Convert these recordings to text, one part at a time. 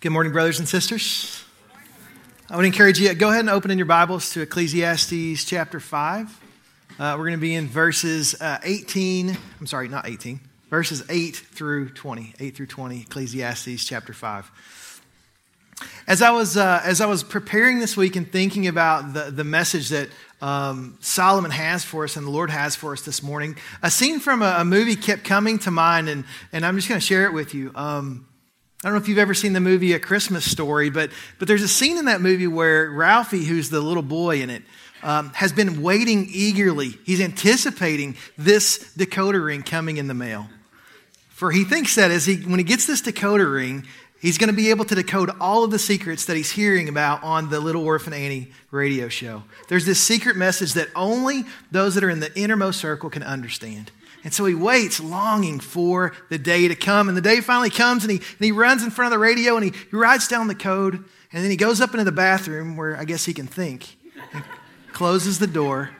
Good morning, brothers and sisters. I would encourage you, go ahead and open in your Bibles to Ecclesiastes chapter 5. Uh, we're going to be in verses uh, 18, I'm sorry, not 18, verses 8 through 20. 8 through 20, Ecclesiastes chapter 5. As I was, uh, as I was preparing this week and thinking about the, the message that um, Solomon has for us and the Lord has for us this morning, a scene from a, a movie kept coming to mind, and, and I'm just going to share it with you. Um, I don't know if you've ever seen the movie A Christmas Story, but, but there's a scene in that movie where Ralphie, who's the little boy in it, um, has been waiting eagerly. He's anticipating this decoder ring coming in the mail. For he thinks that as he, when he gets this decoder ring, he's going to be able to decode all of the secrets that he's hearing about on the Little Orphan Annie radio show. There's this secret message that only those that are in the innermost circle can understand. And so he waits, longing for the day to come. And the day finally comes, and he, and he runs in front of the radio and he, he writes down the code. And then he goes up into the bathroom where I guess he can think, closes the door,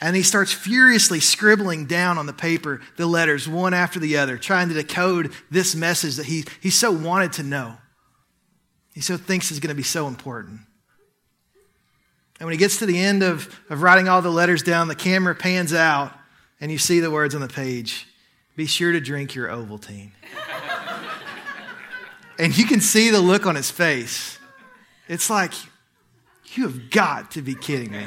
and he starts furiously scribbling down on the paper the letters one after the other, trying to decode this message that he, he so wanted to know. He so thinks is going to be so important. And when he gets to the end of, of writing all the letters down, the camera pans out and you see the words on the page be sure to drink your Ovaltine. and you can see the look on his face. It's like, you have got to be kidding me.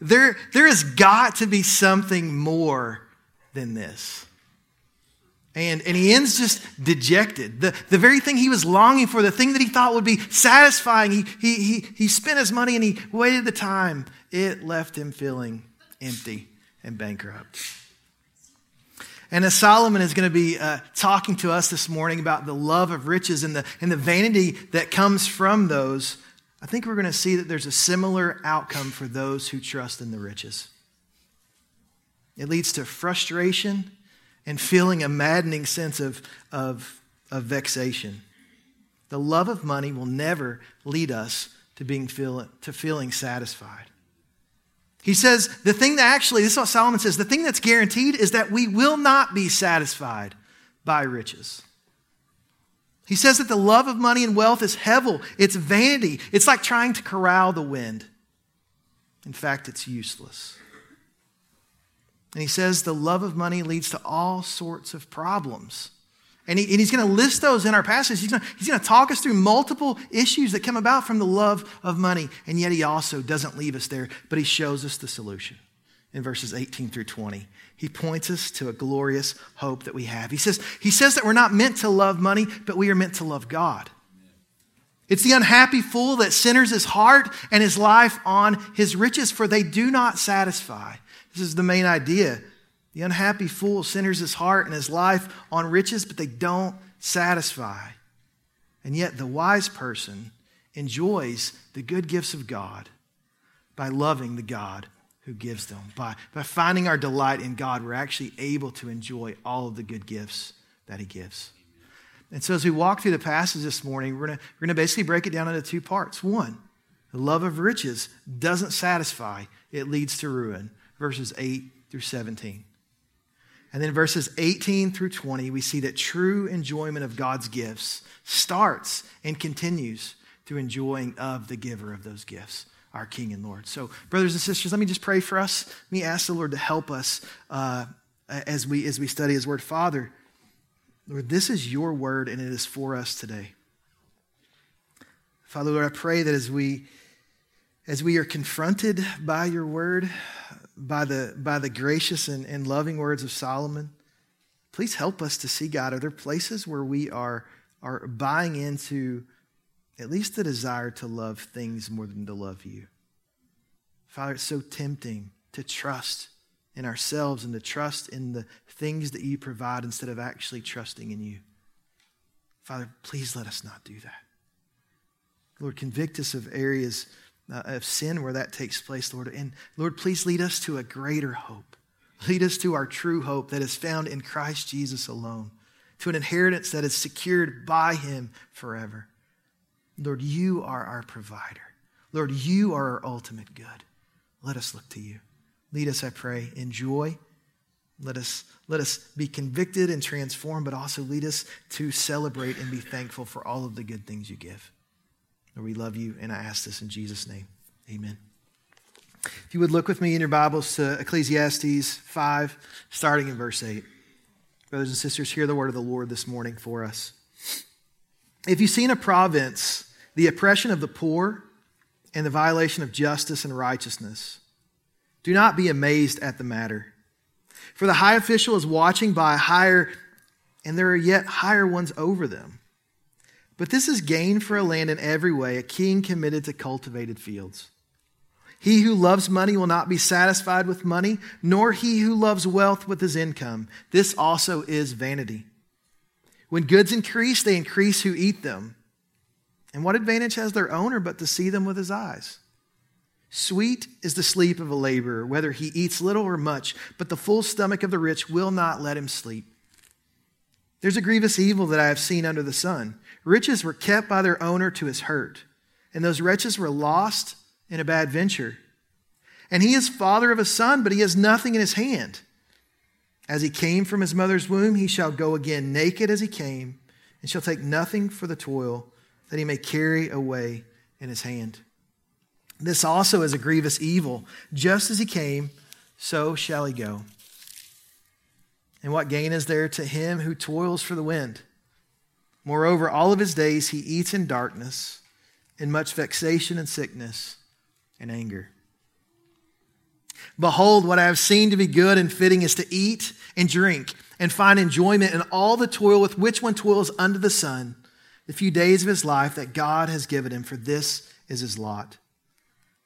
There, there has got to be something more than this. And, and he ends just dejected. The, the very thing he was longing for, the thing that he thought would be satisfying, he, he, he, he spent his money and he waited the time. It left him feeling empty and bankrupt. And as Solomon is going to be uh, talking to us this morning about the love of riches and the, and the vanity that comes from those, I think we're going to see that there's a similar outcome for those who trust in the riches. It leads to frustration and feeling a maddening sense of, of, of vexation. The love of money will never lead us to, being feel, to feeling satisfied. He says, the thing that actually, this is what Solomon says, the thing that's guaranteed is that we will not be satisfied by riches. He says that the love of money and wealth is hevel, it's vanity. It's like trying to corral the wind. In fact, it's useless. And he says the love of money leads to all sorts of problems. And, he, and he's going to list those in our passage. He's going he's to talk us through multiple issues that come about from the love of money. And yet he also doesn't leave us there, but he shows us the solution in verses 18 through 20. He points us to a glorious hope that we have. He says, he says that we're not meant to love money, but we are meant to love God. It's the unhappy fool that centers his heart and his life on his riches, for they do not satisfy. This is the main idea the unhappy fool centers his heart and his life on riches, but they don't satisfy. And yet, the wise person enjoys the good gifts of God by loving the God who gives them. By, by finding our delight in God, we're actually able to enjoy all of the good gifts that He gives. And so, as we walk through the passage this morning, we're going we're to basically break it down into two parts. One, the love of riches doesn't satisfy, it leads to ruin. Verses 8 through 17. And then verses 18 through 20, we see that true enjoyment of God's gifts starts and continues through enjoying of the giver of those gifts, our King and Lord. So, brothers and sisters, let me just pray for us. Let me ask the Lord to help us uh, as, we, as we study His Word. Father, Lord, this is your word and it is for us today. Father, Lord, I pray that as we as we are confronted by your word, by the, by the gracious and, and loving words of Solomon. Please help us to see, God, are there places where we are, are buying into at least the desire to love things more than to love you? Father, it's so tempting to trust in ourselves and to trust in the things that you provide instead of actually trusting in you. Father, please let us not do that. Lord, convict us of areas uh, of sin where that takes place, Lord. And Lord, please lead us to a greater hope. Lead us to our true hope that is found in Christ Jesus alone, to an inheritance that is secured by Him forever. Lord, you are our provider. Lord, you are our ultimate good. Let us look to you. Lead us, I pray, in joy Let us, let us be convicted and transformed, but also lead us to celebrate and be thankful for all of the good things you give. Lord, we love you, and I ask this in Jesus' name. Amen. If you would look with me in your Bibles to Ecclesiastes 5, starting in verse 8. Brothers and sisters, hear the word of the Lord this morning for us. If you see in a province the oppression of the poor and the violation of justice and righteousness, do not be amazed at the matter. For the high official is watching by higher, and there are yet higher ones over them. But this is gain for a land in every way, a king committed to cultivated fields. He who loves money will not be satisfied with money, nor he who loves wealth with his income. This also is vanity. When goods increase, they increase who eat them. And what advantage has their owner but to see them with his eyes? Sweet is the sleep of a laborer, whether he eats little or much, but the full stomach of the rich will not let him sleep. There's a grievous evil that I have seen under the sun. Riches were kept by their owner to his hurt, and those wretches were lost in a bad venture. And he is father of a son, but he has nothing in his hand. As he came from his mother's womb, he shall go again naked as he came, and shall take nothing for the toil that he may carry away in his hand. This also is a grievous evil. Just as he came, so shall he go. And what gain is there to him who toils for the wind? Moreover, all of his days he eats in darkness, in much vexation and sickness and anger. Behold, what I have seen to be good and fitting is to eat and drink and find enjoyment in all the toil with which one toils under the sun, the few days of his life that God has given him, for this is his lot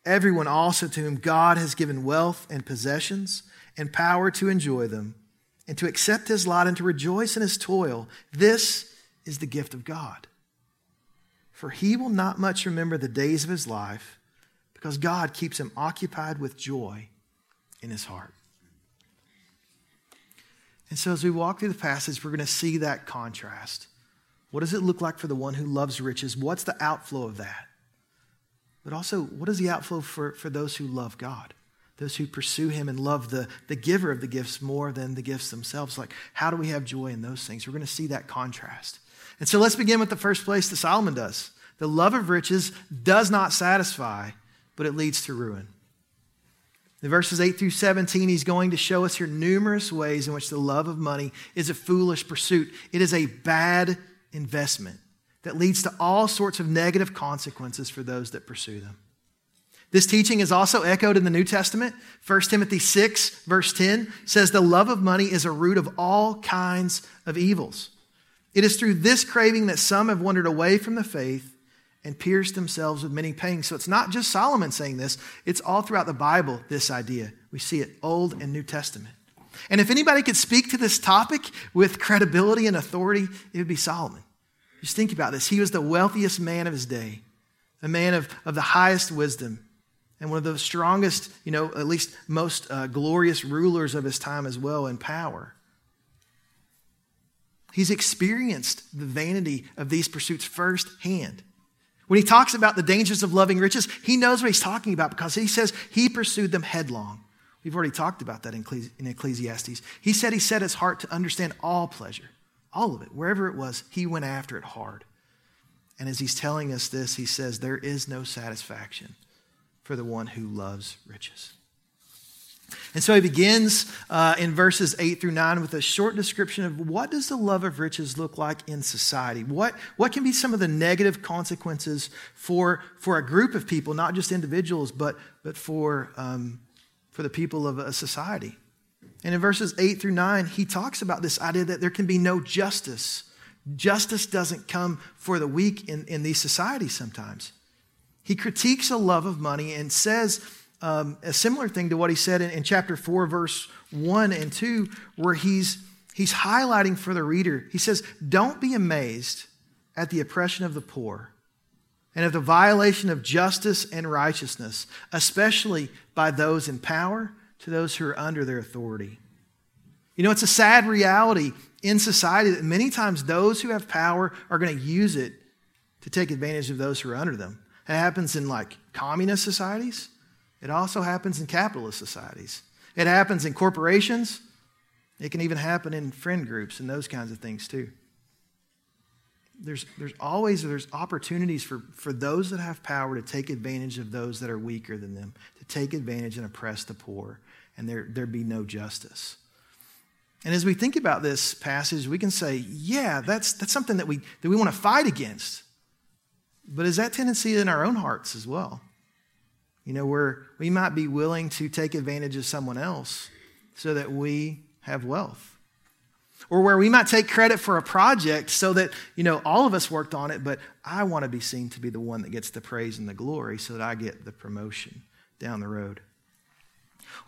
everyone also to whom God has given wealth and possessions and power to enjoy them, and to accept his lot and to rejoice in his toil. This is the gift of God. For he will not much remember the days of his life, because God keeps him occupied with joy in his heart. And so, as we walk through the passage, we're going to see that contrast. What does it look like for the one who loves riches? What's the outflow of that? But also, what is the outflow for, for those who love God? Those who pursue Him and love the, the giver of the gifts more than the gifts themselves. Like, how do we have joy in those things? We're going to see that contrast. And so let's begin with the first place that Solomon does. The love of riches does not satisfy, but it leads to ruin. In verses 8 through 17, he's going to show us here numerous ways in which the love of money is a foolish pursuit. It is a bad investment that leads to all sorts of negative consequences for those that pursue them. This teaching is also echoed in the New Testament. 1 Timothy 6, verse 10 says, The love of money is a root of all kinds of evils. It is through this craving that some have wandered away from the faith and pierced themselves with many pangs. So it's not just Solomon saying this, it's all throughout the Bible, this idea. We see it Old and New Testament. And if anybody could speak to this topic with credibility and authority, it would be Solomon. Just think about this. He was the wealthiest man of his day, a man of, of the highest wisdom, and one of the strongest, you know, at least most uh, glorious rulers of his time as well in power. He's experienced the vanity of these pursuits firsthand. When he talks about the dangers of loving riches, he knows what he's talking about because he says he pursued them headlong. We've already talked about that in Ecclesiastes. He said he set his heart to understand all pleasure all of it, wherever it was, he went after it hard. And as he's telling us this, he says, There is no satisfaction for the one who loves riches. And so he begins uh, in verses 8 through 9 with a short description of what does the love of riches look like in society? What, what can be some of the negative consequences for, for a group of people, not just individuals, but, but for, um, for the people of a society? And in verses 8 through 9, he talks about this idea that there can be no justice. Justice doesn't come for the weak in, in these societies sometimes. He critiques a love of money and says um, a similar thing to what he said in, in chapter 4, verse 1 and 2, where he's, he's highlighting for the reader. He says, Don't be amazed at the oppression of the poor and of the violation of justice and righteousness, especially by those in power to those who are under their authority. You know, it's a sad reality in society that many times those who have power are going to use it to take advantage of those who are under them. It happens in like communist societies. It also happens in capitalist societies. It happens in corporations. It can even happen in friend groups and those kinds of things too. There's, there's always there's opportunities for, for those that have power to take advantage of those that are weaker than them, to take advantage and oppress the poor, and there, there'd be no justice. And as we think about this passage, we can say, yeah, that's, that's something that we, that we want to fight against. But is that tendency in our own hearts as well? You know, where we might be willing to take advantage of someone else so that we have wealth. Or where we might take credit for a project so that, you know, all of us worked on it, but I want to be seen to be the one that gets the praise and the glory so that I get the promotion down the road.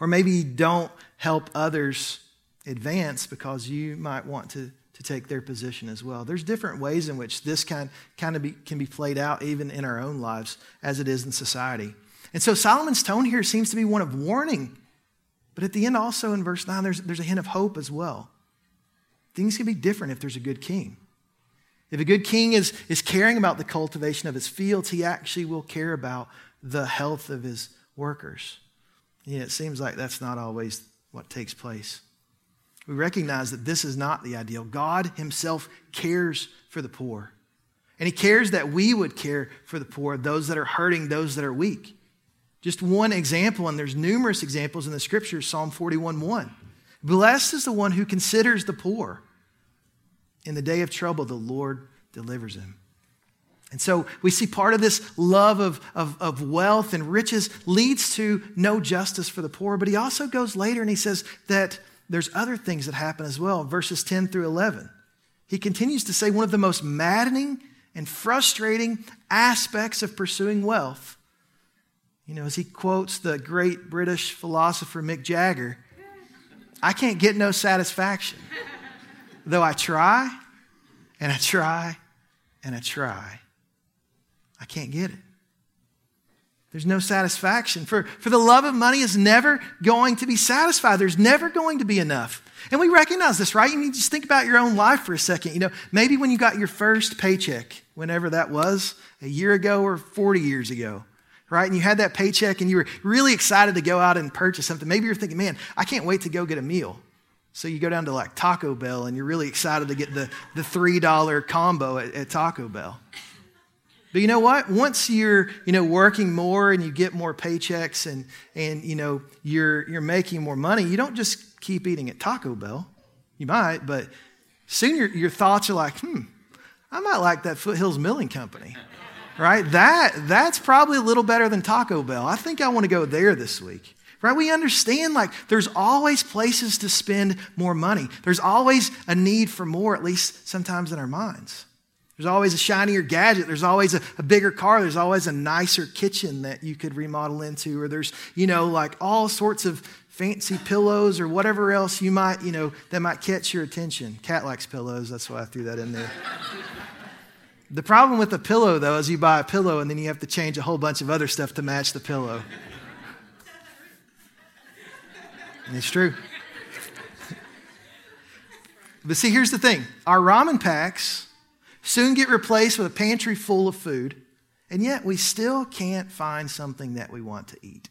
Or maybe you don't help others advance because you might want to, to take their position as well. There's different ways in which this kind, kind of be, can be played out even in our own lives as it is in society. And so Solomon's tone here seems to be one of warning but at the end, also in verse 9, there's, there's a hint of hope as well. Things can be different if there's a good king. If a good king is, is caring about the cultivation of his fields, he actually will care about the health of his workers. And it seems like that's not always what takes place. We recognize that this is not the ideal. God himself cares for the poor. And he cares that we would care for the poor, those that are hurting, those that are weak. Just one example, and there's numerous examples in the scriptures Psalm 41 1. Blessed is the one who considers the poor. In the day of trouble, the Lord delivers him. And so we see part of this love of, of, of, wealth and riches leads to no justice for the poor. But he also goes later and he says that there's other things that happen as well, verses 10 through 11. He continues to say one of the most maddening and frustrating aspects of pursuing wealth you know, as he quotes the great British philosopher Mick Jagger, I can't get no satisfaction. Though I try and I try and I try, I can't get it. There's no satisfaction. For, for the love of money is never going to be satisfied. There's never going to be enough. And we recognize this, right? You need to just think about your own life for a second. You know, maybe when you got your first paycheck, whenever that was, a year ago or 40 years ago, right? And you had that paycheck and you were really excited to go out and purchase something. Maybe you're thinking, man, I can't wait to go get a meal. So you go down to like Taco Bell and you're really excited to get the, the $3 combo at, at Taco Bell. But you know what? Once you're, you know, working more and you get more paychecks and, and you know, you're, you're making more money, you don't just keep eating at Taco Bell. You might, but soon your, your thoughts are like, hmm, I might like that Foothills Milling Company right? That, that's probably a little better than Taco Bell. I think I want to go there this week. Right? We understand like there's always places to spend more money. There's always a need for more, at least sometimes in our minds. There's always a shinier gadget. There's always a, a, bigger car. There's always a nicer kitchen that you could remodel into. Or there's, you know, like all sorts of fancy pillows or whatever else you might, you know, that might catch your attention. Cat likes pillows. That's why I threw that in there. The problem with a pillow, though, is you buy a pillow and then you have to change a whole bunch of other stuff to match the pillow. And it's true. but see, here's the thing our ramen packs soon get replaced with a pantry full of food, and yet we still can't find something that we want to eat.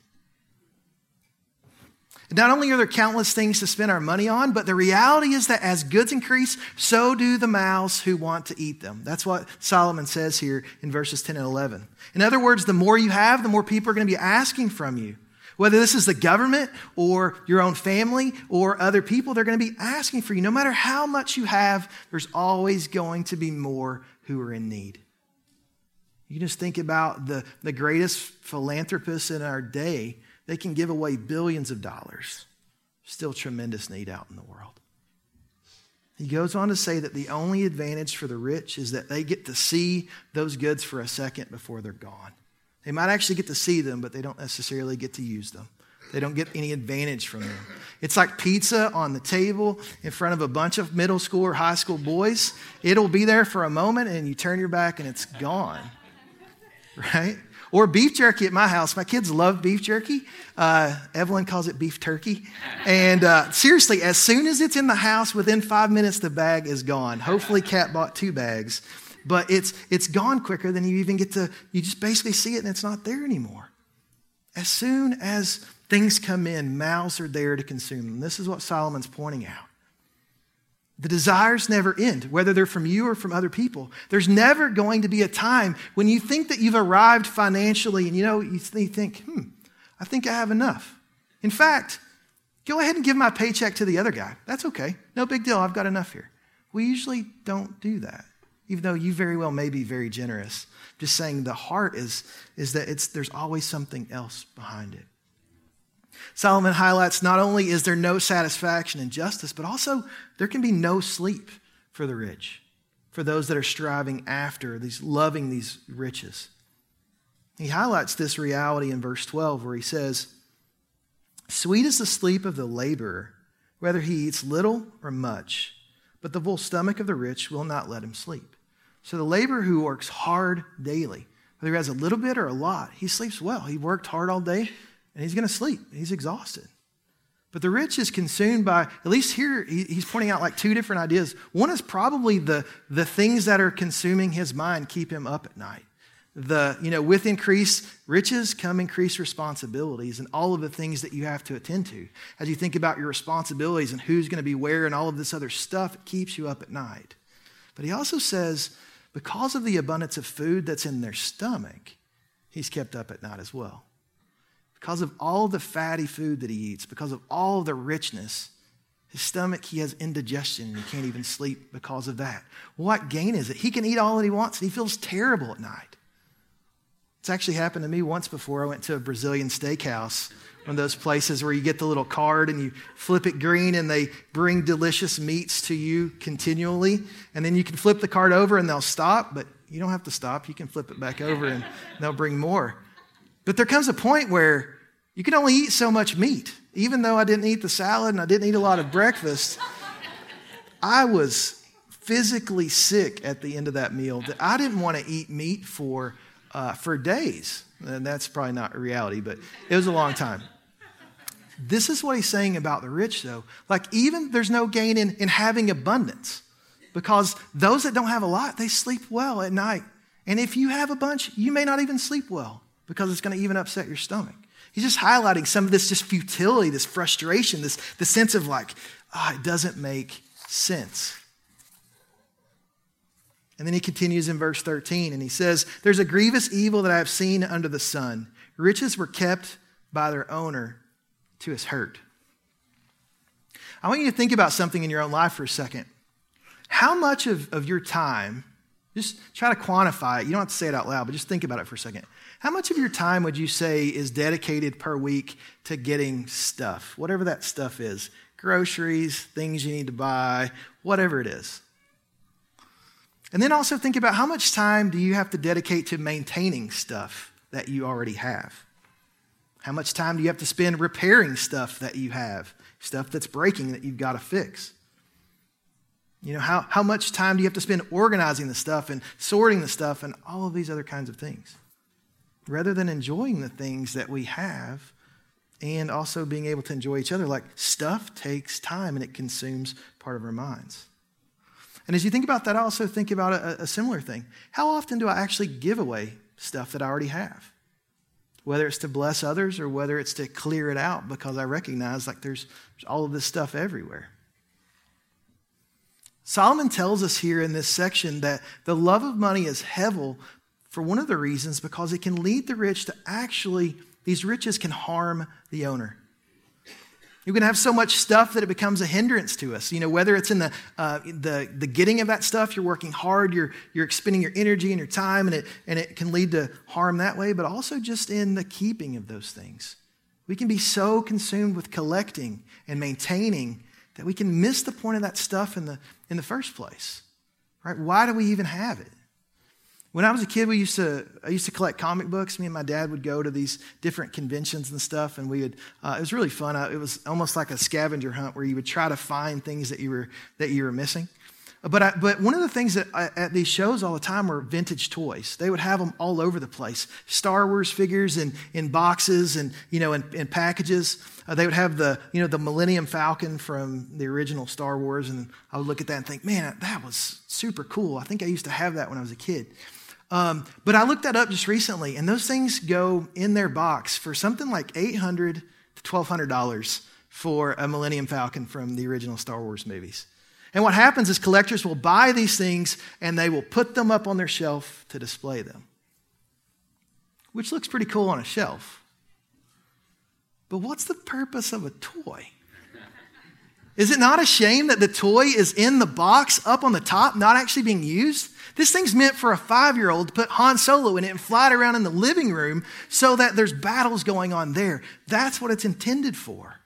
Not only are there countless things to spend our money on, but the reality is that as goods increase, so do the mouths who want to eat them. That's what Solomon says here in verses 10 and 11. In other words, the more you have, the more people are going to be asking from you. Whether this is the government or your own family or other people, they're going to be asking for you. No matter how much you have, there's always going to be more who are in need. You just think about the, the greatest philanthropists in our day they can give away billions of dollars. Still tremendous need out in the world. He goes on to say that the only advantage for the rich is that they get to see those goods for a second before they're gone. They might actually get to see them, but they don't necessarily get to use them. They don't get any advantage from them. It's like pizza on the table in front of a bunch of middle school or high school boys. It'll be there for a moment and you turn your back and it's gone. Right? Or beef jerky at my house. My kids love beef jerky. Uh, Evelyn calls it beef turkey. And uh, seriously, as soon as it's in the house, within five minutes, the bag is gone. Hopefully, Kat bought two bags. But it's, it's gone quicker than you even get to, you just basically see it and it's not there anymore. As soon as things come in, mouths are there to consume them. This is what Solomon's pointing out. The desires never end, whether they're from you or from other people. There's never going to be a time when you think that you've arrived financially and you know, you think, hmm, I think I have enough. In fact, go ahead and give my paycheck to the other guy. That's okay. No big deal. I've got enough here. We usually don't do that, even though you very well may be very generous. Just saying the heart is, is that it's, there's always something else behind it. Solomon highlights not only is there no satisfaction in justice, but also there can be no sleep for the rich, for those that are striving after these, loving these riches. He highlights this reality in verse 12 where he says, Sweet is the sleep of the laborer, whether he eats little or much, but the full stomach of the rich will not let him sleep. So the laborer who works hard daily, whether he has a little bit or a lot, he sleeps well. He worked hard all day and he's going to sleep. He's exhausted. But the rich is consumed by, at least here, he's pointing out like two different ideas. One is probably the, the things that are consuming his mind keep him up at night. The, you know, with increased riches come increased responsibilities and all of the things that you have to attend to. As you think about your responsibilities and who's going to be where and all of this other stuff, it keeps you up at night. But he also says, because of the abundance of food that's in their stomach, he's kept up at night as well because of all the fatty food that he eats, because of all the richness, his stomach, he has indigestion and he can't even sleep because of that. what gain is it? He can eat all that he wants and he feels terrible at night. It's actually happened to me once before. I went to a Brazilian steakhouse, one of those places where you get the little card and you flip it green and they bring delicious meats to you continually. And then you can flip the card over and they'll stop, but you don't have to stop. You can flip it back over and they'll bring more. But there comes a point where you can only eat so much meat. Even though I didn't eat the salad and I didn't eat a lot of breakfast, I was physically sick at the end of that meal that I didn't want to eat meat for, uh, for days. And that's probably not reality, but it was a long time. This is what he's saying about the rich, though. Like, even there's no gain in, in having abundance because those that don't have a lot, they sleep well at night. And if you have a bunch, you may not even sleep well because it's going to even upset your stomach. He's just highlighting some of this just futility, this frustration, this, the sense of like, ah, oh, it doesn't make sense. And then he continues in verse 13 and he says, There's a grievous evil that I have seen under the sun. Riches were kept by their owner to his hurt. I want you to think about something in your own life for a second. How much of, of your time, just try to quantify it. You don't have to say it out loud, but just think about it for a second. How much of your time would you say is dedicated per week to getting stuff, whatever that stuff is? Groceries, things you need to buy, whatever it is. And then also think about how much time do you have to dedicate to maintaining stuff that you already have? How much time do you have to spend repairing stuff that you have, stuff that's breaking that you've got to fix? You know, how, how much time do you have to spend organizing the stuff and sorting the stuff and all of these other kinds of things? rather than enjoying the things that we have and also being able to enjoy each other. Like stuff takes time and it consumes part of our minds. And as you think about that, I also think about a, a similar thing. How often do I actually give away stuff that I already have? Whether it's to bless others or whether it's to clear it out because I recognize like there's, there's all of this stuff everywhere. Solomon tells us here in this section that the love of money is hevel, for one of the reasons because it can lead the rich to actually, these riches can harm the owner. You can have so much stuff that it becomes a hindrance to us. You know, whether it's in the, uh, the, the getting of that stuff, you're working hard, you're, you're expending your energy and your time, and it, and it can lead to harm that way, but also just in the keeping of those things. We can be so consumed with collecting and maintaining that we can miss the point of that stuff in the, in the first place. Right? Why do we even have it? When I was a kid, we used to I used to collect comic books. Me and my dad would go to these different conventions and stuff, and we would. Uh, it was really fun. Uh, it was almost like a scavenger hunt where you would try to find things that you were that you were missing. But I, but one of the things that I, at these shows all the time were vintage toys. They would have them all over the place. Star Wars figures in, in boxes and you know in, in packages. Uh, they would have the you know the Millennium Falcon from the original Star Wars, and I would look at that and think, man, that was super cool. I think I used to have that when I was a kid. Um, but I looked that up just recently, and those things go in their box for something like 800 to $1,200 for a Millennium Falcon from the original Star Wars movies. And what happens is collectors will buy these things and they will put them up on their shelf to display them, which looks pretty cool on a shelf. But what's the purpose of a toy? Is it not a shame that the toy is in the box up on the top, not actually being used? This thing's meant for a five year old to put Han Solo in it and fly it around in the living room so that there's battles going on there. That's what it's intended for.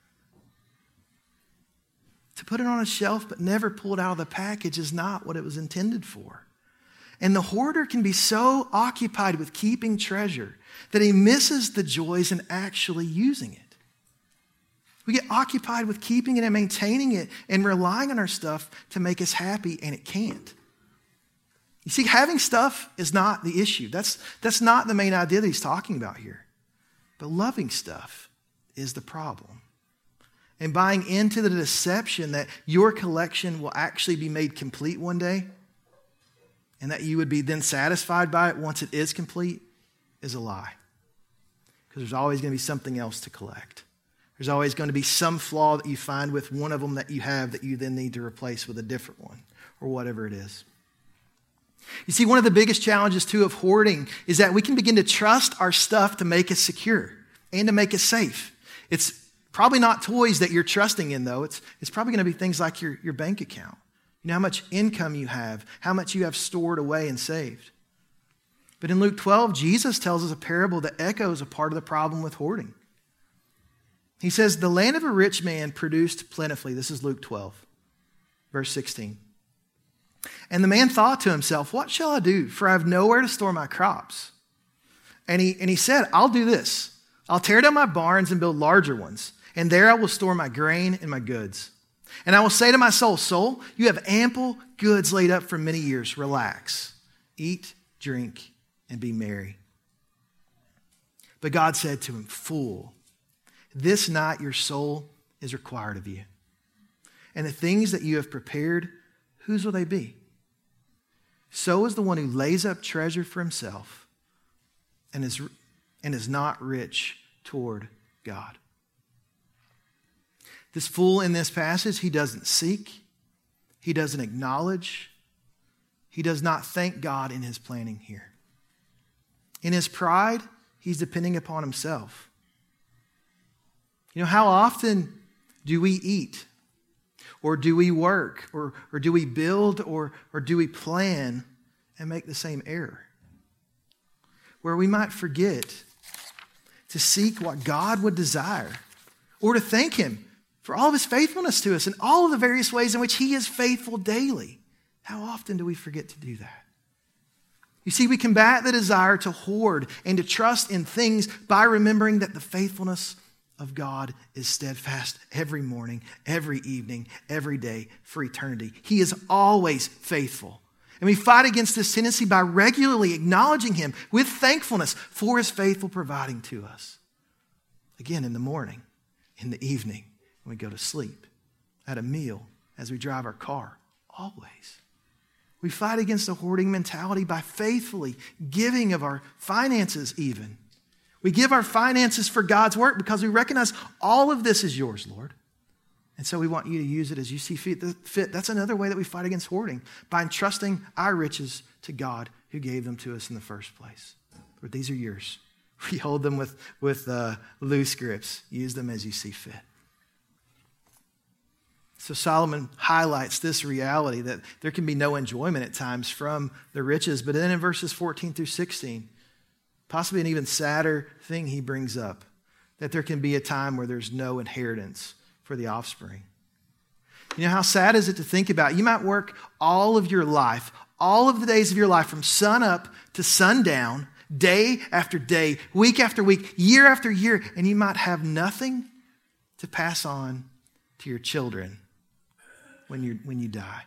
To put it on a shelf but never pull it out of the package is not what it was intended for. And the hoarder can be so occupied with keeping treasure that he misses the joys in actually using it. We get occupied with keeping it and maintaining it and relying on our stuff to make us happy, and it can't. You see, having stuff is not the issue. That's, that's not the main idea that he's talking about here. But loving stuff is the problem and buying into the deception that your collection will actually be made complete one day and that you would be then satisfied by it once it is complete is a lie. Because there's always going to be something else to collect. There's always going to be some flaw that you find with one of them that you have that you then need to replace with a different one or whatever it is. You see, one of the biggest challenges, too, of hoarding is that we can begin to trust our stuff to make us secure and to make us safe. It's Probably not toys that you're trusting in, though. It's, it's probably going to be things like your, your bank account. You know how much income you have, how much you have stored away and saved. But in Luke 12, Jesus tells us a parable that echoes a part of the problem with hoarding. He says, The land of a rich man produced plentifully. This is Luke 12, verse 16. And the man thought to himself, What shall I do? For I have nowhere to store my crops. And he, and he said, I'll do this. I'll tear down my barns and build larger ones and there I will store my grain and my goods. And I will say to my soul, Soul, you have ample goods laid up for many years. Relax, eat, drink, and be merry. But God said to him, Fool, this night your soul is required of you. And the things that you have prepared, whose will they be? So is the one who lays up treasure for himself and is, and is not rich toward God. This fool in this passage, he doesn't seek, he doesn't acknowledge, he does not thank God in his planning here. In his pride, he's depending upon himself. You know, how often do we eat? Or do we work? Or, or do we build? Or, or do we plan and make the same error? Where we might forget to seek what God would desire or to thank Him for all of his faithfulness to us and all of the various ways in which he is faithful daily. How often do we forget to do that? You see, we combat the desire to hoard and to trust in things by remembering that the faithfulness of God is steadfast every morning, every evening, every day for eternity. He is always faithful. And we fight against this tendency by regularly acknowledging Him with thankfulness for His faithful providing to us. Again, in the morning, in the evening, when we go to sleep, at a meal, as we drive our car, always. We fight against the hoarding mentality by faithfully giving of our finances, even. We give our finances for God's work because we recognize all of this is yours, Lord. And so we want you to use it as you see fit. That's another way that we fight against hoarding by entrusting our riches to God who gave them to us in the first place. Lord, these are yours. We hold them with, with uh, loose grips. Use them as you see fit. So Solomon highlights this reality that there can be no enjoyment at times from the riches. But then in verses 14 through 16, possibly an even sadder thing he brings up that there can be a time where there's no inheritance for the offspring. You know, how sad is it to think about? You might work all of your life, all of the days of your life, from sun up to sundown, day after day, week after week, year after year, and you might have nothing to pass on to your children when, you when you die.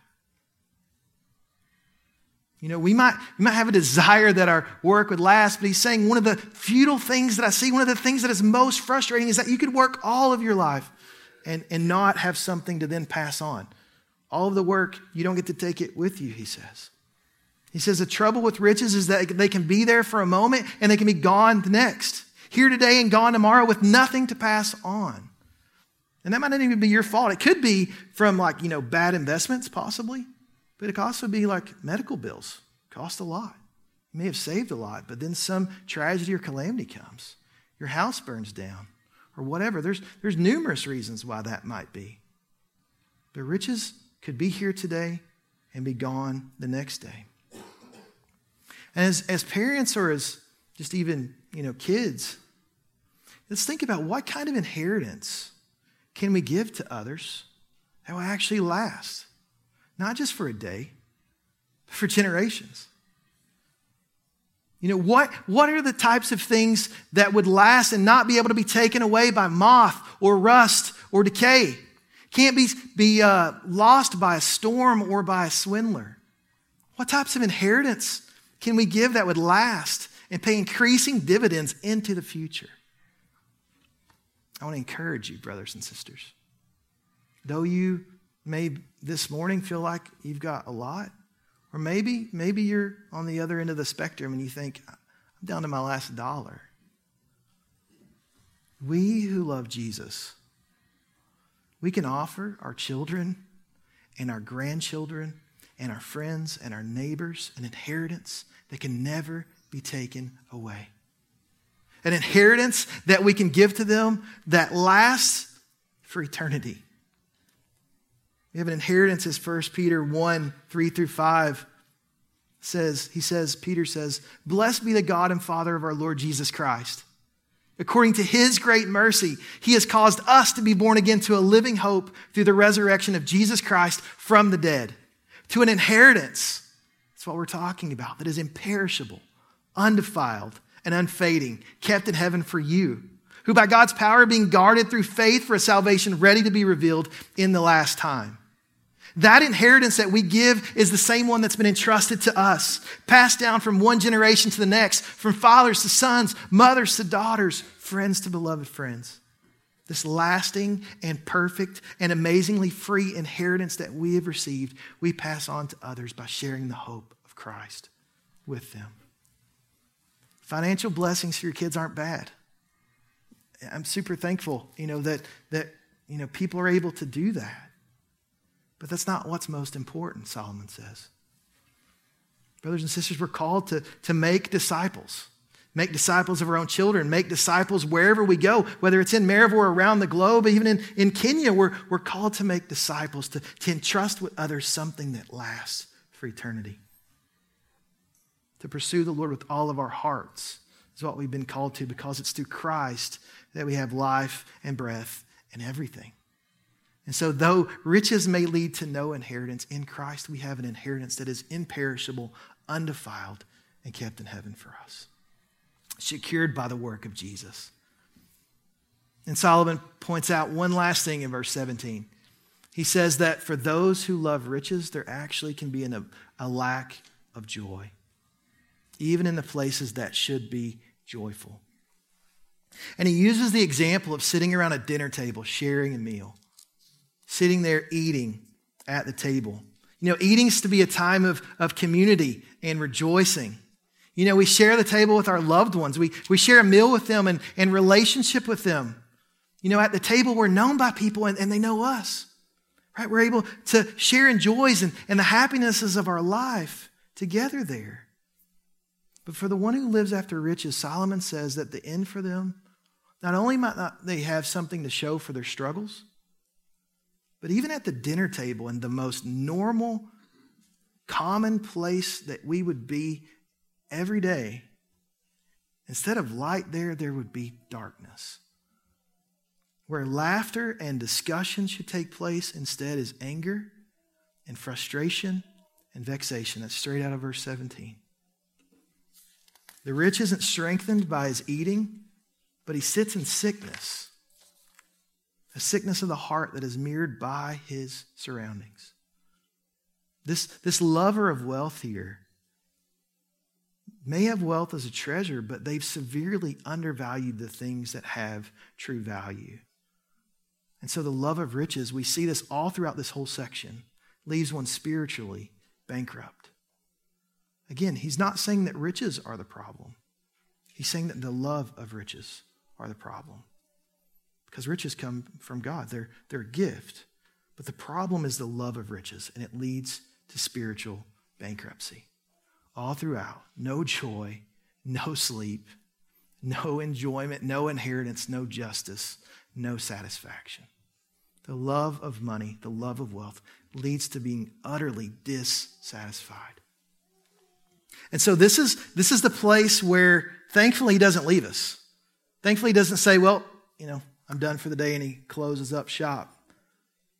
You know, we might, we might have a desire that our work would last, but he's saying one of the futile things that I see, one of the things that is most frustrating is that you could work all of your life and, and not have something to then pass on. All of the work, you don't get to take it with you, he says. He says the trouble with riches is that they can be there for a moment and they can be gone the next. Here today and gone tomorrow with nothing to pass on. And that might not even be your fault. It could be from like, you know, bad investments, possibly. But it could also be like medical bills. Cost a lot. You may have saved a lot, but then some tragedy or calamity comes. Your house burns down, or whatever. There's, there's numerous reasons why that might be. But riches could be here today and be gone the next day. And as, as parents or as just even, you know, kids, let's think about what kind of inheritance can we give to others that will actually last? Not just for a day, but for generations. You know, what, what are the types of things that would last and not be able to be taken away by moth or rust or decay? Can't be, be uh, lost by a storm or by a swindler. What types of inheritance can we give that would last and pay increasing dividends into the future? I want to encourage you, brothers and sisters. Though you may this morning feel like you've got a lot, or maybe, maybe you're on the other end of the spectrum and you think, I'm down to my last dollar. We who love Jesus, we can offer our children and our grandchildren and our friends and our neighbors an inheritance that can never be taken away an inheritance that we can give to them that lasts for eternity. We have an inheritance as 1 Peter 1 3 through 5 says, he says, Peter says, Blessed be the God and Father of our Lord Jesus Christ. According to his great mercy, he has caused us to be born again to a living hope through the resurrection of Jesus Christ from the dead, to an inheritance. That's what we're talking about, that is imperishable, undefiled, and unfading, kept in heaven for you, who by God's power are being guarded through faith for a salvation ready to be revealed in the last time. That inheritance that we give is the same one that's been entrusted to us, passed down from one generation to the next, from fathers to sons, mothers to daughters, friends to beloved friends. This lasting and perfect and amazingly free inheritance that we have received, we pass on to others by sharing the hope of Christ with them. Financial blessings for your kids aren't bad. I'm super thankful, you know, that, that you know, people are able to do that. But that's not what's most important, Solomon says. Brothers and sisters, we're called to, to make disciples. Make disciples of our own children. Make disciples wherever we go, whether it's in Maryville or around the globe, even in, in Kenya, we're, we're called to make disciples, to, to entrust with others something that lasts for eternity to pursue the Lord with all of our hearts is what we've been called to because it's through Christ that we have life and breath and everything. And so, though riches may lead to no inheritance, in Christ we have an inheritance that is imperishable, undefiled, and kept in heaven for us, secured by the work of Jesus. And Solomon points out one last thing in verse 17. He says that for those who love riches, there actually can be an, a lack of joy even in the places that should be joyful. And he uses the example of sitting around a dinner table, sharing a meal, sitting there eating at the table. You know, eating's to be a time of, of community and rejoicing. You know, we share the table with our loved ones. We, we share a meal with them and, and relationship with them. You know, at the table, we're known by people and, and they know us. Right? We're able to share in joys and, and the happinesses of our life together there. But for the one who lives after riches, Solomon says that the end for them, not only might not they have something to show for their struggles, but even at the dinner table in the most normal, common place that we would be every day, instead of light there, there would be darkness. Where laughter and discussion should take place, instead is anger and frustration and vexation. That's straight out of verse 17. The rich isn't strengthened by his eating, but he sits in sickness, a sickness of the heart that is mirrored by his surroundings. This, this lover of wealth here may have wealth as a treasure, but they've severely undervalued the things that have true value. And so the love of riches, we see this all throughout this whole section, leaves one spiritually bankrupt. Again, he's not saying that riches are the problem. He's saying that the love of riches are the problem. Because riches come from God, they're, they're a gift. But the problem is the love of riches, and it leads to spiritual bankruptcy. All throughout, no joy, no sleep, no enjoyment, no inheritance, no justice, no satisfaction. The love of money, the love of wealth, leads to being utterly dissatisfied. And so this is, this is the place where thankfully he doesn't leave us. Thankfully, he doesn't say, well, you know, I'm done for the day, and he closes up shop.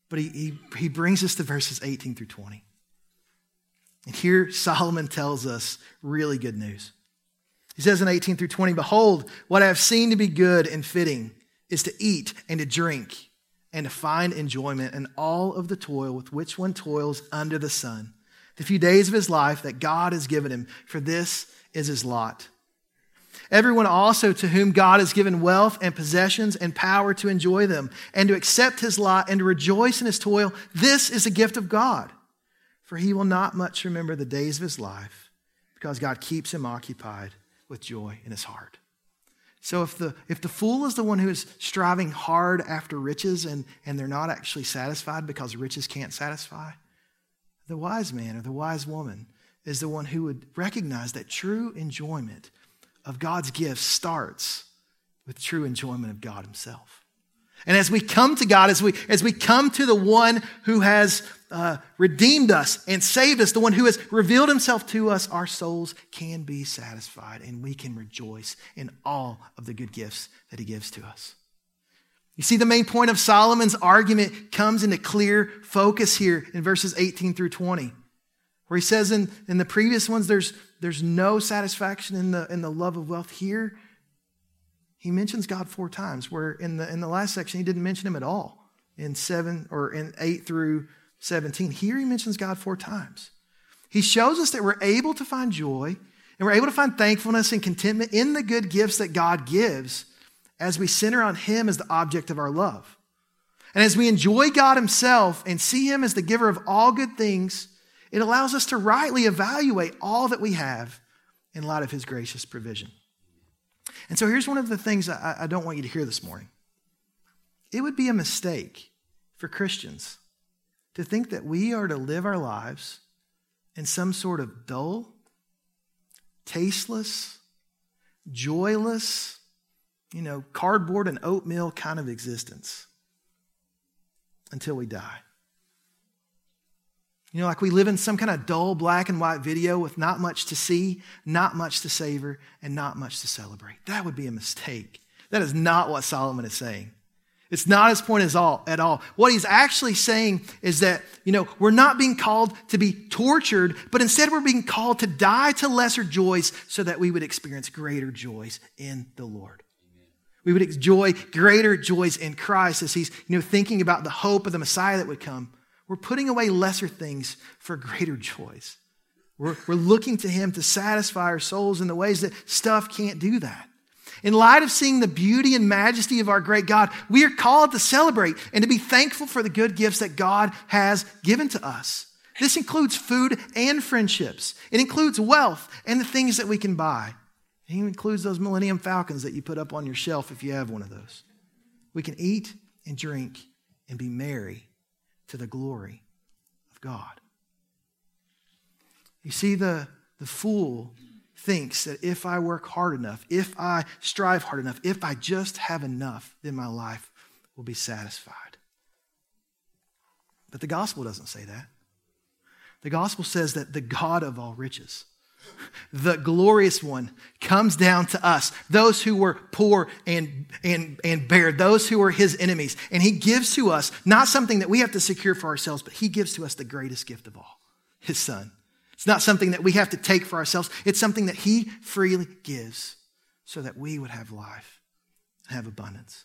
But he, he, he brings us to verses 18 through 20. And here Solomon tells us really good news. He says in 18 through 20, Behold, what I have seen to be good and fitting is to eat and to drink and to find enjoyment in all of the toil with which one toils under the sun, the few days of his life that God has given him, for this is his lot. Everyone also to whom God has given wealth and possessions and power to enjoy them and to accept his lot and to rejoice in his toil, this is a gift of God. For he will not much remember the days of his life because God keeps him occupied with joy in his heart. So if the, if the fool is the one who is striving hard after riches and, and they're not actually satisfied because riches can't satisfy, the wise man or the wise woman is the one who would recognize that true enjoyment of God's gifts starts with true enjoyment of God Himself. And as we come to God, as we, as we come to the one who has uh, redeemed us and saved us, the one who has revealed himself to us, our souls can be satisfied and we can rejoice in all of the good gifts that he gives to us. You see, the main point of Solomon's argument comes into clear focus here in verses 18 through 20, where he says in, in the previous ones, there's, there's no satisfaction in the, in the love of wealth. Here, he mentions God four times, where in the, in the last section, he didn't mention him at all in seven or in eight through 17. Here, he mentions God four times. He shows us that we're able to find joy and we're able to find thankfulness and contentment in the good gifts that God gives as we center on Him as the object of our love. And as we enjoy God Himself and see Him as the giver of all good things, it allows us to rightly evaluate all that we have in light of His gracious provision. And so here's one of the things I, I don't want you to hear this morning. It would be a mistake for Christians to think that we are to live our lives in some sort of dull, tasteless, joyless, you know, cardboard and oatmeal kind of existence until we die. You know, like we live in some kind of dull black and white video with not much to see, not much to savor, and not much to celebrate. That would be a mistake. That is not what Solomon is saying. It's not his point all, at all. What he's actually saying is that, you know, we're not being called to be tortured, but instead we're being called to die to lesser joys so that we would experience greater joys in the Lord. We would enjoy greater joys in Christ as he's, you know, thinking about the hope of the Messiah that would come. We're putting away lesser things for greater joys. We're, we're looking to Him to satisfy our souls in the ways that stuff can't do that. In light of seeing the beauty and majesty of our great God, we are called to celebrate and to be thankful for the good gifts that God has given to us. This includes food and friendships. It includes wealth and the things that we can buy. It includes those Millennium Falcons that you put up on your shelf if you have one of those. We can eat and drink and be merry to the glory of God. You see, the, the fool thinks that if I work hard enough, if I strive hard enough, if I just have enough, then my life will be satisfied. But the gospel doesn't say that. The gospel says that the God of all riches, the glorious one comes down to us, those who were poor and, and, and bare, those who were his enemies. And he gives to us not something that we have to secure for ourselves, but he gives to us the greatest gift of all his son. It's not something that we have to take for ourselves, it's something that he freely gives so that we would have life and have abundance.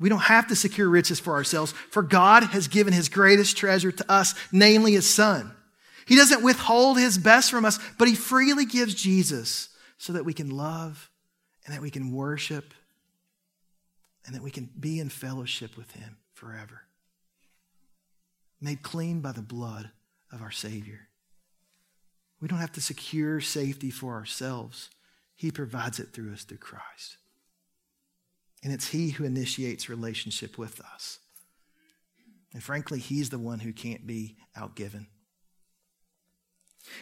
We don't have to secure riches for ourselves, for God has given his greatest treasure to us, namely his son. He doesn't withhold his best from us, but he freely gives Jesus so that we can love and that we can worship and that we can be in fellowship with him forever. Made clean by the blood of our Savior. We don't have to secure safety for ourselves. He provides it through us through Christ. And it's He who initiates relationship with us. And frankly, He's the one who can't be outgiven.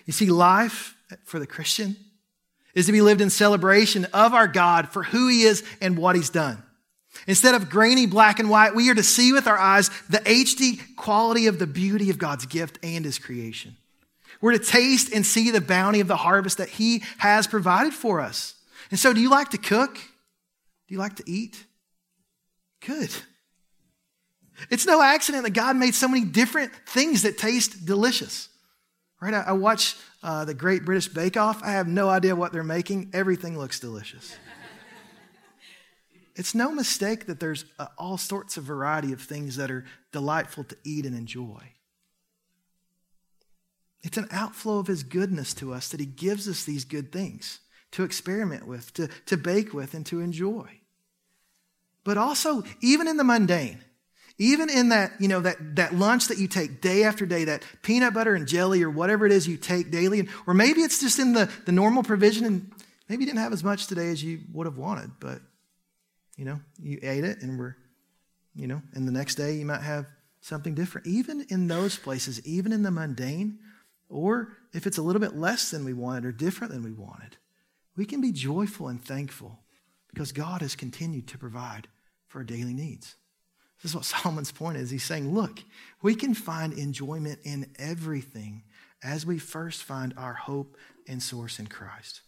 You see, life for the Christian is to be lived in celebration of our God for who He is and what He's done. Instead of grainy black and white, we are to see with our eyes the HD quality of the beauty of God's gift and His creation. We're to taste and see the bounty of the harvest that He has provided for us. And so, do you like to cook? Do you like to eat? Good. It's no accident that God made so many different things that taste delicious. Right? I, I watch uh, the Great British Bake Off. I have no idea what they're making. Everything looks delicious. it's no mistake that there's uh, all sorts of variety of things that are delightful to eat and enjoy. It's an outflow of His goodness to us that He gives us these good things to experiment with, to, to bake with, and to enjoy. But also, even in the mundane, even in that, you know, that, that lunch that you take day after day, that peanut butter and jelly or whatever it is you take daily, or maybe it's just in the, the normal provision and maybe you didn't have as much today as you would have wanted, but, you know, you ate it and we're, you know, and the next day you might have something different. Even in those places, even in the mundane, or if it's a little bit less than we wanted or different than we wanted, we can be joyful and thankful because God has continued to provide for our daily needs. This is what Solomon's point is. He's saying, look, we can find enjoyment in everything as we first find our hope and source in Christ,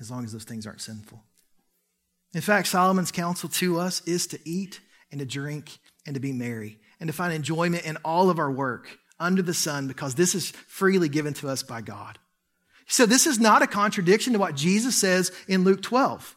as long as those things aren't sinful. In fact, Solomon's counsel to us is to eat and to drink and to be merry and to find enjoyment in all of our work under the sun because this is freely given to us by God. So, this is not a contradiction to what Jesus says in Luke 12,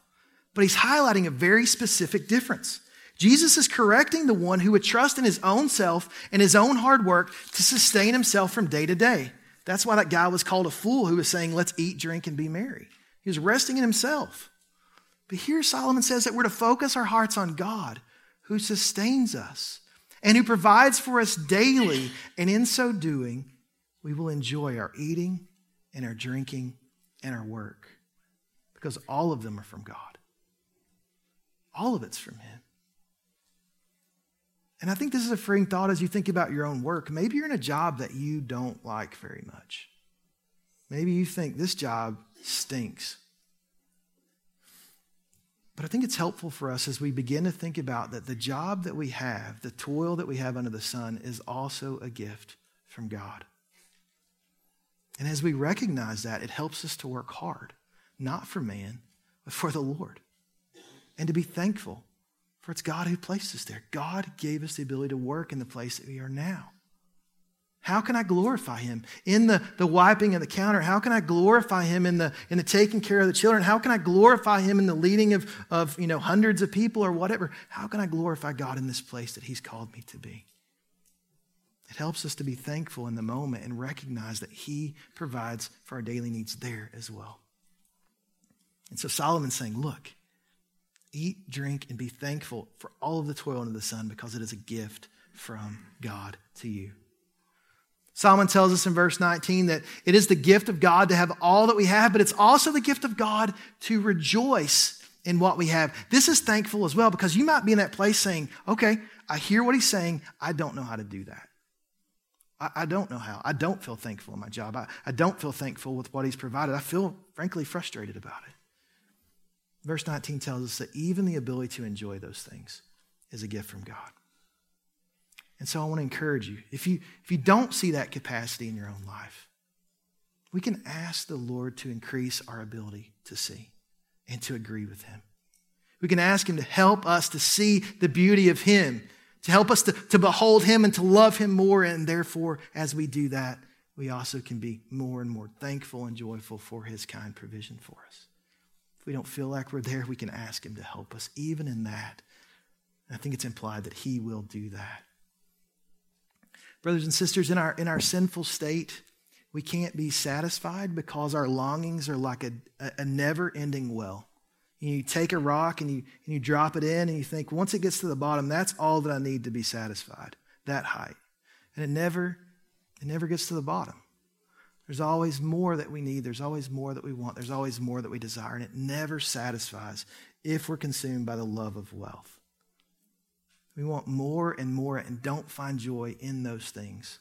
but he's highlighting a very specific difference. Jesus is correcting the one who would trust in his own self and his own hard work to sustain himself from day to day. That's why that guy was called a fool who was saying, Let's eat, drink, and be merry. He was resting in himself. But here Solomon says that we're to focus our hearts on God who sustains us and who provides for us daily. And in so doing, we will enjoy our eating and our drinking and our work because all of them are from God. All of it's from Him. And I think this is a freeing thought as you think about your own work. Maybe you're in a job that you don't like very much. Maybe you think this job stinks. But I think it's helpful for us as we begin to think about that the job that we have, the toil that we have under the sun, is also a gift from God. And as we recognize that, it helps us to work hard, not for man, but for the Lord, and to be thankful for it's God who placed us there. God gave us the ability to work in the place that we are now. How can I glorify him in the, the wiping of the counter? How can I glorify him in the, in the taking care of the children? How can I glorify him in the leading of, of you know, hundreds of people or whatever? How can I glorify God in this place that he's called me to be? It helps us to be thankful in the moment and recognize that he provides for our daily needs there as well. And so Solomon's saying, look, Eat, drink, and be thankful for all of the toil under the sun because it is a gift from God to you. Solomon tells us in verse 19 that it is the gift of God to have all that we have, but it's also the gift of God to rejoice in what we have. This is thankful as well because you might be in that place saying, okay, I hear what he's saying. I don't know how to do that. I, I don't know how. I don't feel thankful in my job. I, I don't feel thankful with what he's provided. I feel, frankly, frustrated about it. Verse 19 tells us that even the ability to enjoy those things is a gift from God. And so I want to encourage you if you, if you don't see that capacity in your own life, we can ask the Lord to increase our ability to see and to agree with Him. We can ask Him to help us to see the beauty of Him, to help us to, to behold Him and to love Him more. And therefore, as we do that, we also can be more and more thankful and joyful for His kind provision for us. If we don't feel like we're there, we can ask Him to help us, even in that. I think it's implied that He will do that. Brothers and sisters, in our, in our sinful state, we can't be satisfied because our longings are like a, a never ending well. You take a rock and you, and you drop it in, and you think, once it gets to the bottom, that's all that I need to be satisfied, that height. And it never, it never gets to the bottom. There's always more that we need. There's always more that we want. There's always more that we desire. And it never satisfies if we're consumed by the love of wealth. We want more and more and don't find joy in those things.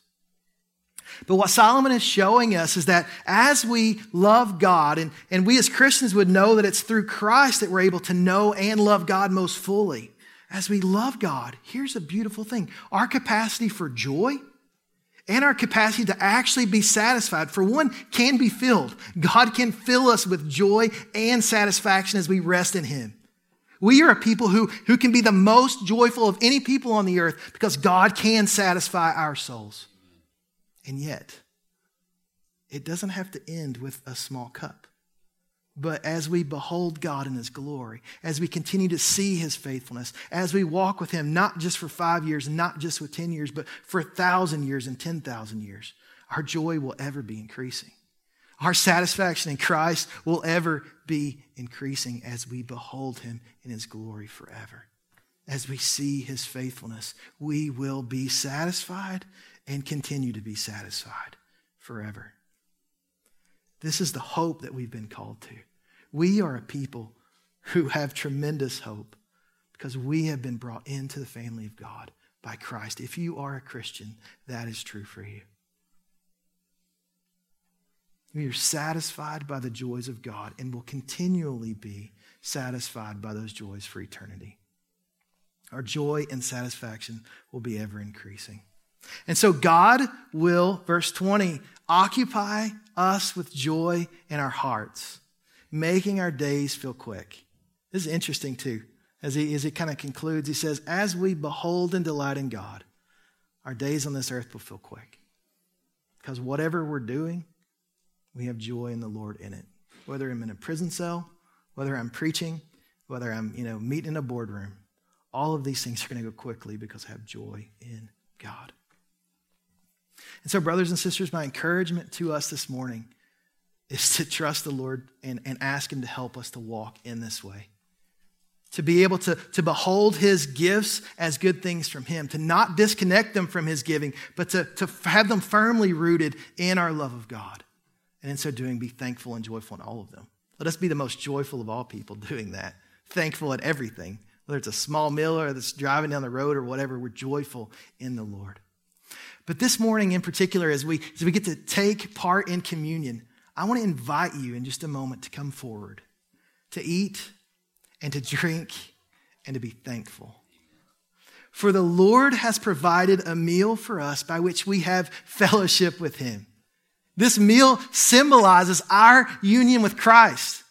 But what Solomon is showing us is that as we love God, and, and we as Christians would know that it's through Christ that we're able to know and love God most fully. As we love God, here's a beautiful thing our capacity for joy and our capacity to actually be satisfied, for one, can be filled. God can fill us with joy and satisfaction as we rest in Him. We are a people who, who can be the most joyful of any people on the earth because God can satisfy our souls. And yet, it doesn't have to end with a small cup. But as we behold God in His glory, as we continue to see His faithfulness, as we walk with Him, not just for five years, not just with 10 years, but for a thousand years and 10,000 years, our joy will ever be increasing. Our satisfaction in Christ will ever be increasing as we behold Him in His glory forever. As we see His faithfulness, we will be satisfied and continue to be satisfied forever. This is the hope that we've been called to. We are a people who have tremendous hope because we have been brought into the family of God by Christ. If you are a Christian, that is true for you. We are satisfied by the joys of God and will continually be satisfied by those joys for eternity. Our joy and satisfaction will be ever increasing. And so God will, verse 20, occupy us with joy in our hearts, making our days feel quick. This is interesting too. As he, as he kind of concludes, he says, As we behold and delight in God, our days on this earth will feel quick. Because whatever we're doing, we have joy in the Lord in it. Whether I'm in a prison cell, whether I'm preaching, whether I'm, you know, meeting in a boardroom, all of these things are going to go quickly because I have joy in God. And so, brothers and sisters, my encouragement to us this morning is to trust the Lord and, and ask Him to help us to walk in this way. To be able to, to behold His gifts as good things from Him, to not disconnect them from His giving, but to, to have them firmly rooted in our love of God. And in so doing, be thankful and joyful in all of them. Let us be the most joyful of all people doing that, thankful at everything. Whether it's a small meal or that's driving down the road or whatever, we're joyful in the Lord. But this morning in particular, as we, as we get to take part in communion, I want to invite you in just a moment to come forward, to eat and to drink and to be thankful. For the Lord has provided a meal for us by which we have fellowship with Him. This meal symbolizes our union with Christ.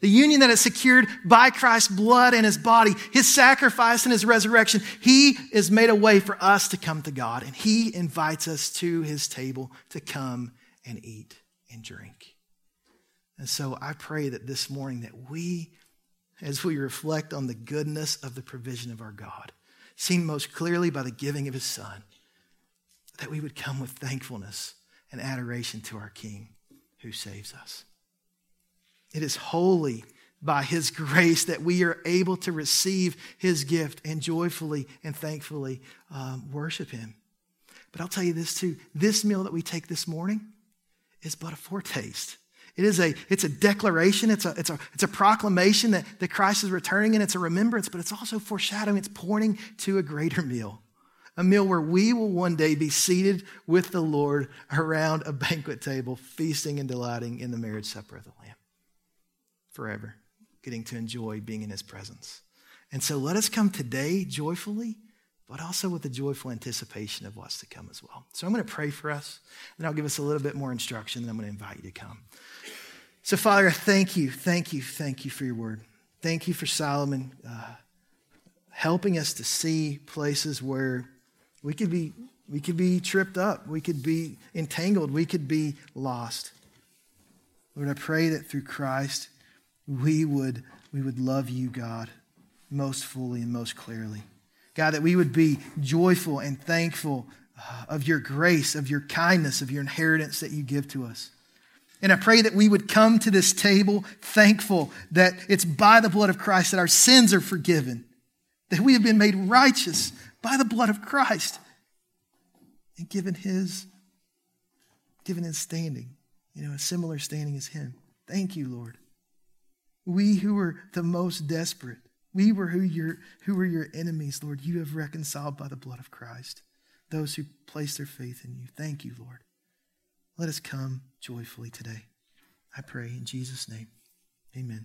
The union that is secured by Christ's blood and his body, his sacrifice and his resurrection. He has made a way for us to come to God, and he invites us to his table to come and eat and drink. And so I pray that this morning that we, as we reflect on the goodness of the provision of our God, seen most clearly by the giving of his son, that we would come with thankfulness and adoration to our King who saves us. It is wholly by His grace that we are able to receive His gift and joyfully and thankfully um, worship Him. But I'll tell you this too this meal that we take this morning is but a foretaste. It is a, it's a declaration, it's a, it's, a, it's a proclamation that, that Christ is returning, and it's a remembrance, but it's also foreshadowing, it's pointing to a greater meal. A meal where we will one day be seated with the Lord around a banquet table, feasting and delighting in the marriage supper of the Lamb forever, getting to enjoy being in his presence. And so let us come today joyfully, but also with a joyful anticipation of what's to come as well. So I'm going to pray for us, and I'll give us a little bit more instruction, and I'm going to invite you to come. So, Father, thank you, thank you, thank you for your word. Thank you for Solomon uh, helping us to see places where we could be we could be tripped up, we could be entangled, we could be lost. Lord, I pray that through Christ we would, we would love you, God, most fully and most clearly. God, that we would be joyful and thankful uh, of your grace, of your kindness, of your inheritance that you give to us. And I pray that we would come to this table thankful that it's by the blood of Christ that our sins are forgiven, that we have been made righteous by the blood of Christ and given his, given his standing you know, a similar standing as him. Thank you, Lord. We who were the most desperate, we were who, your, who were your enemies, Lord, you have reconciled by the blood of Christ those who place their faith in you. Thank you, Lord. Let us come joyfully today. I pray in Jesus' name. Amen.